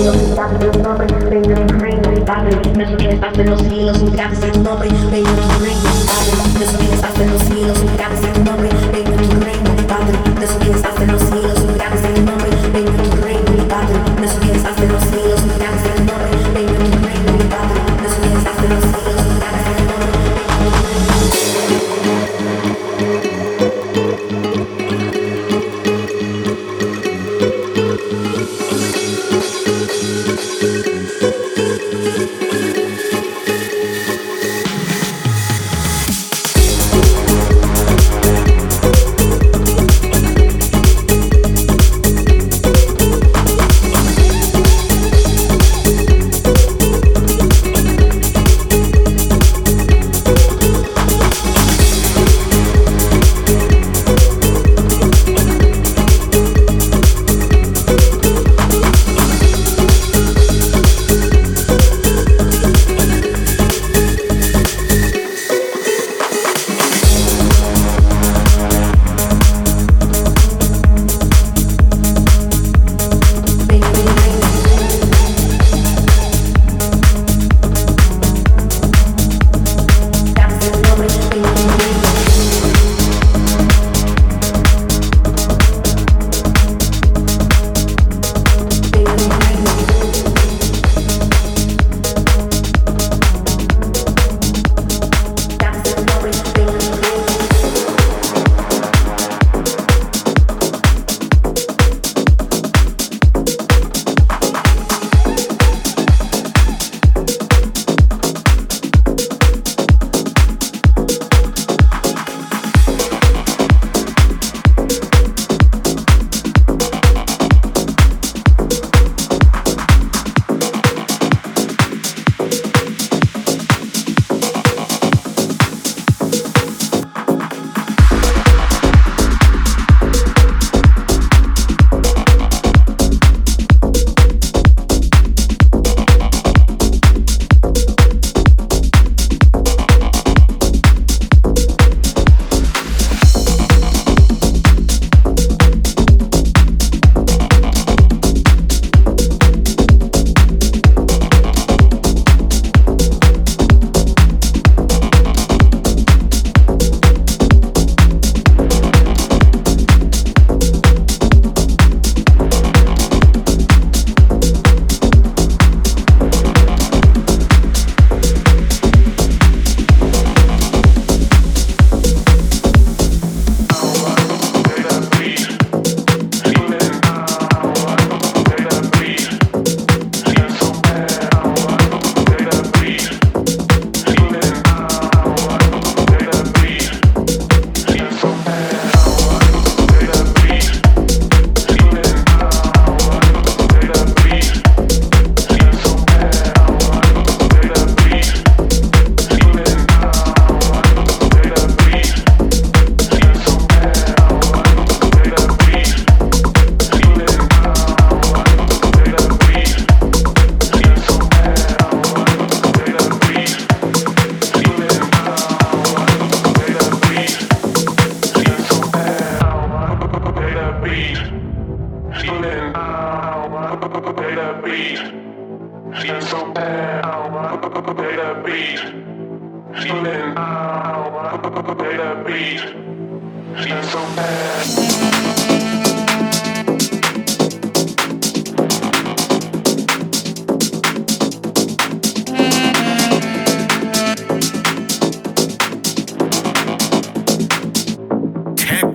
vacío Dame tu nombre, ven, ven, ven, dame Las los un grave sin nombre,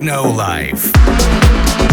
Techno Life.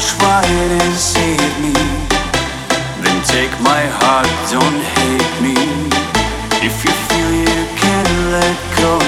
Try it and save me, then take my heart, don't hate me. If you feel you can let go.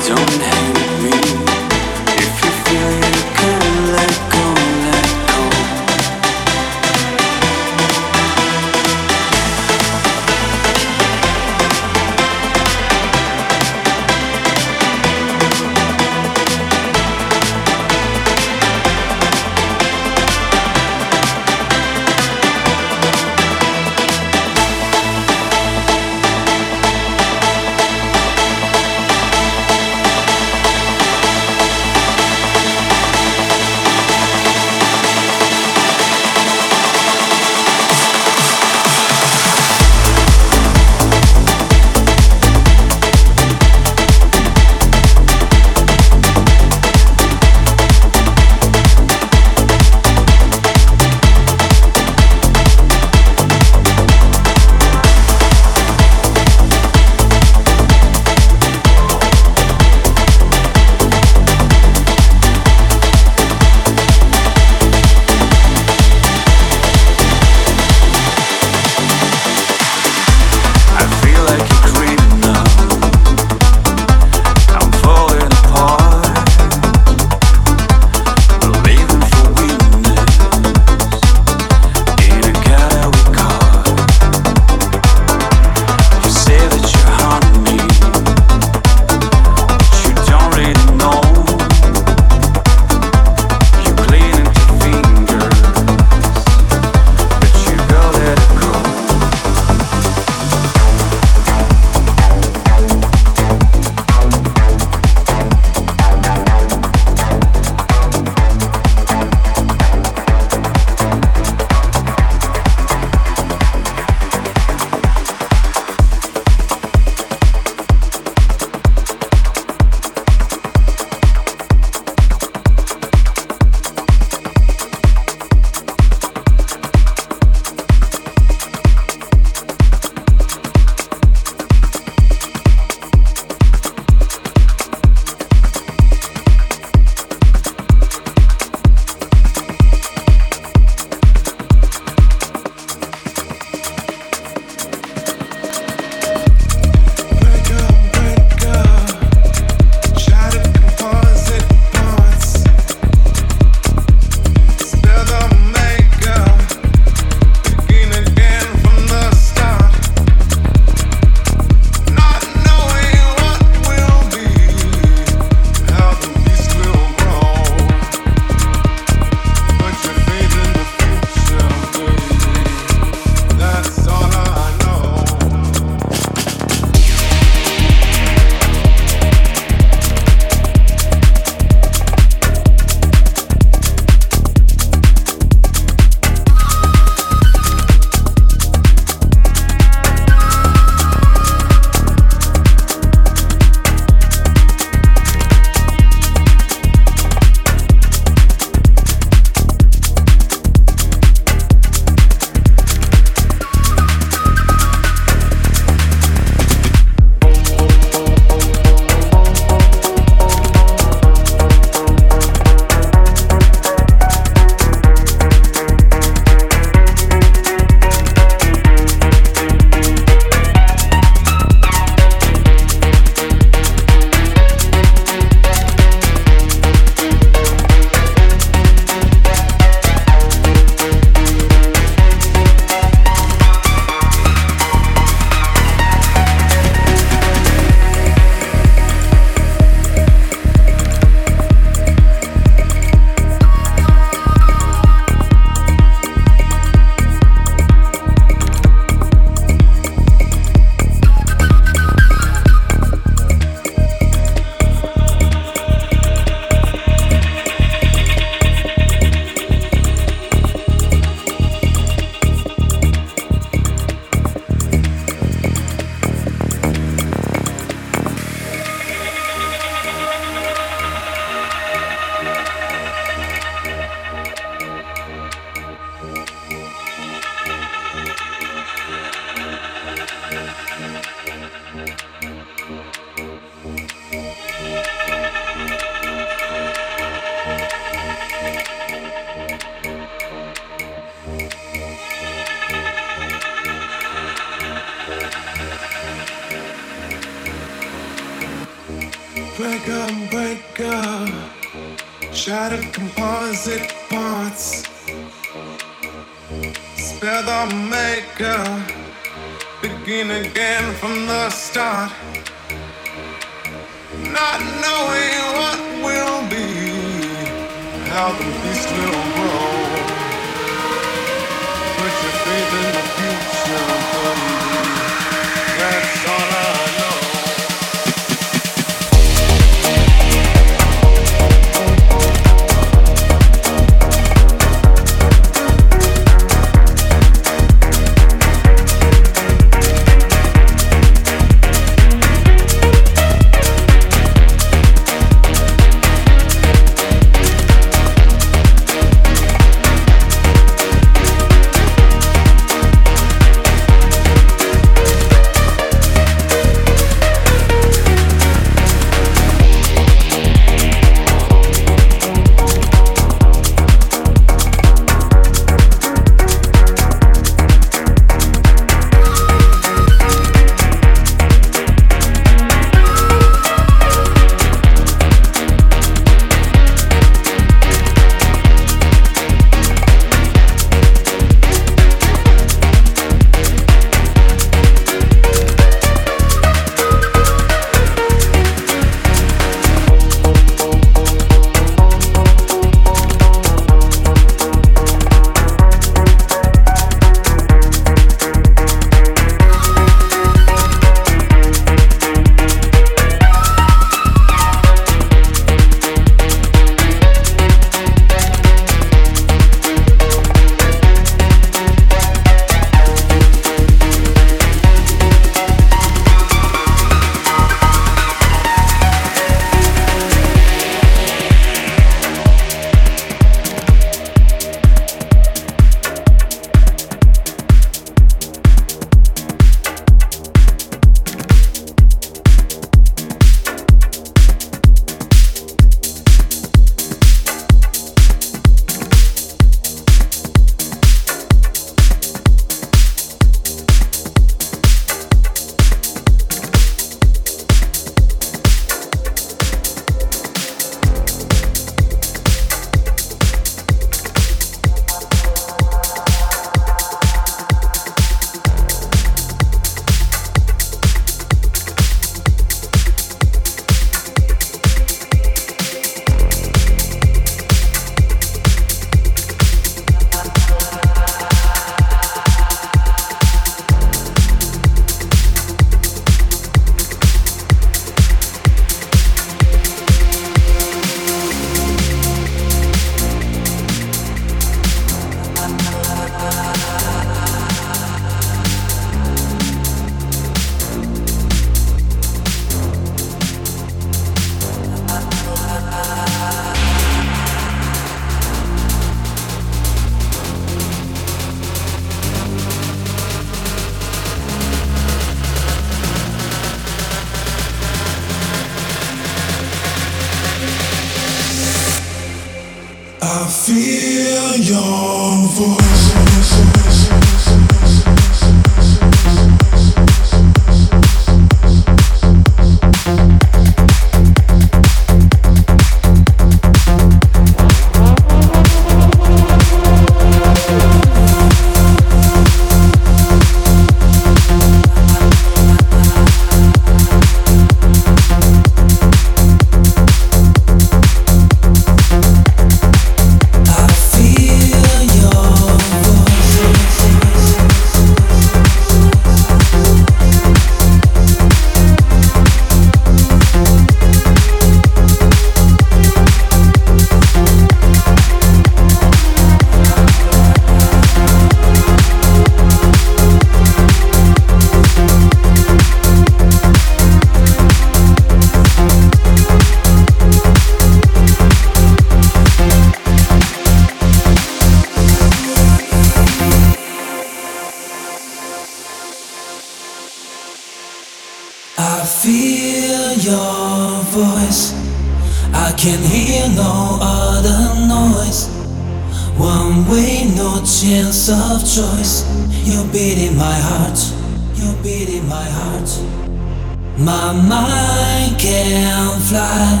My mind can fly.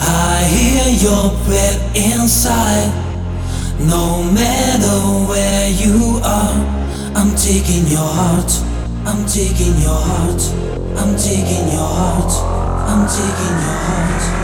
I hear your breath inside. No matter where you are, I'm taking your heart. I'm taking your heart. I'm taking your heart. I'm taking your heart.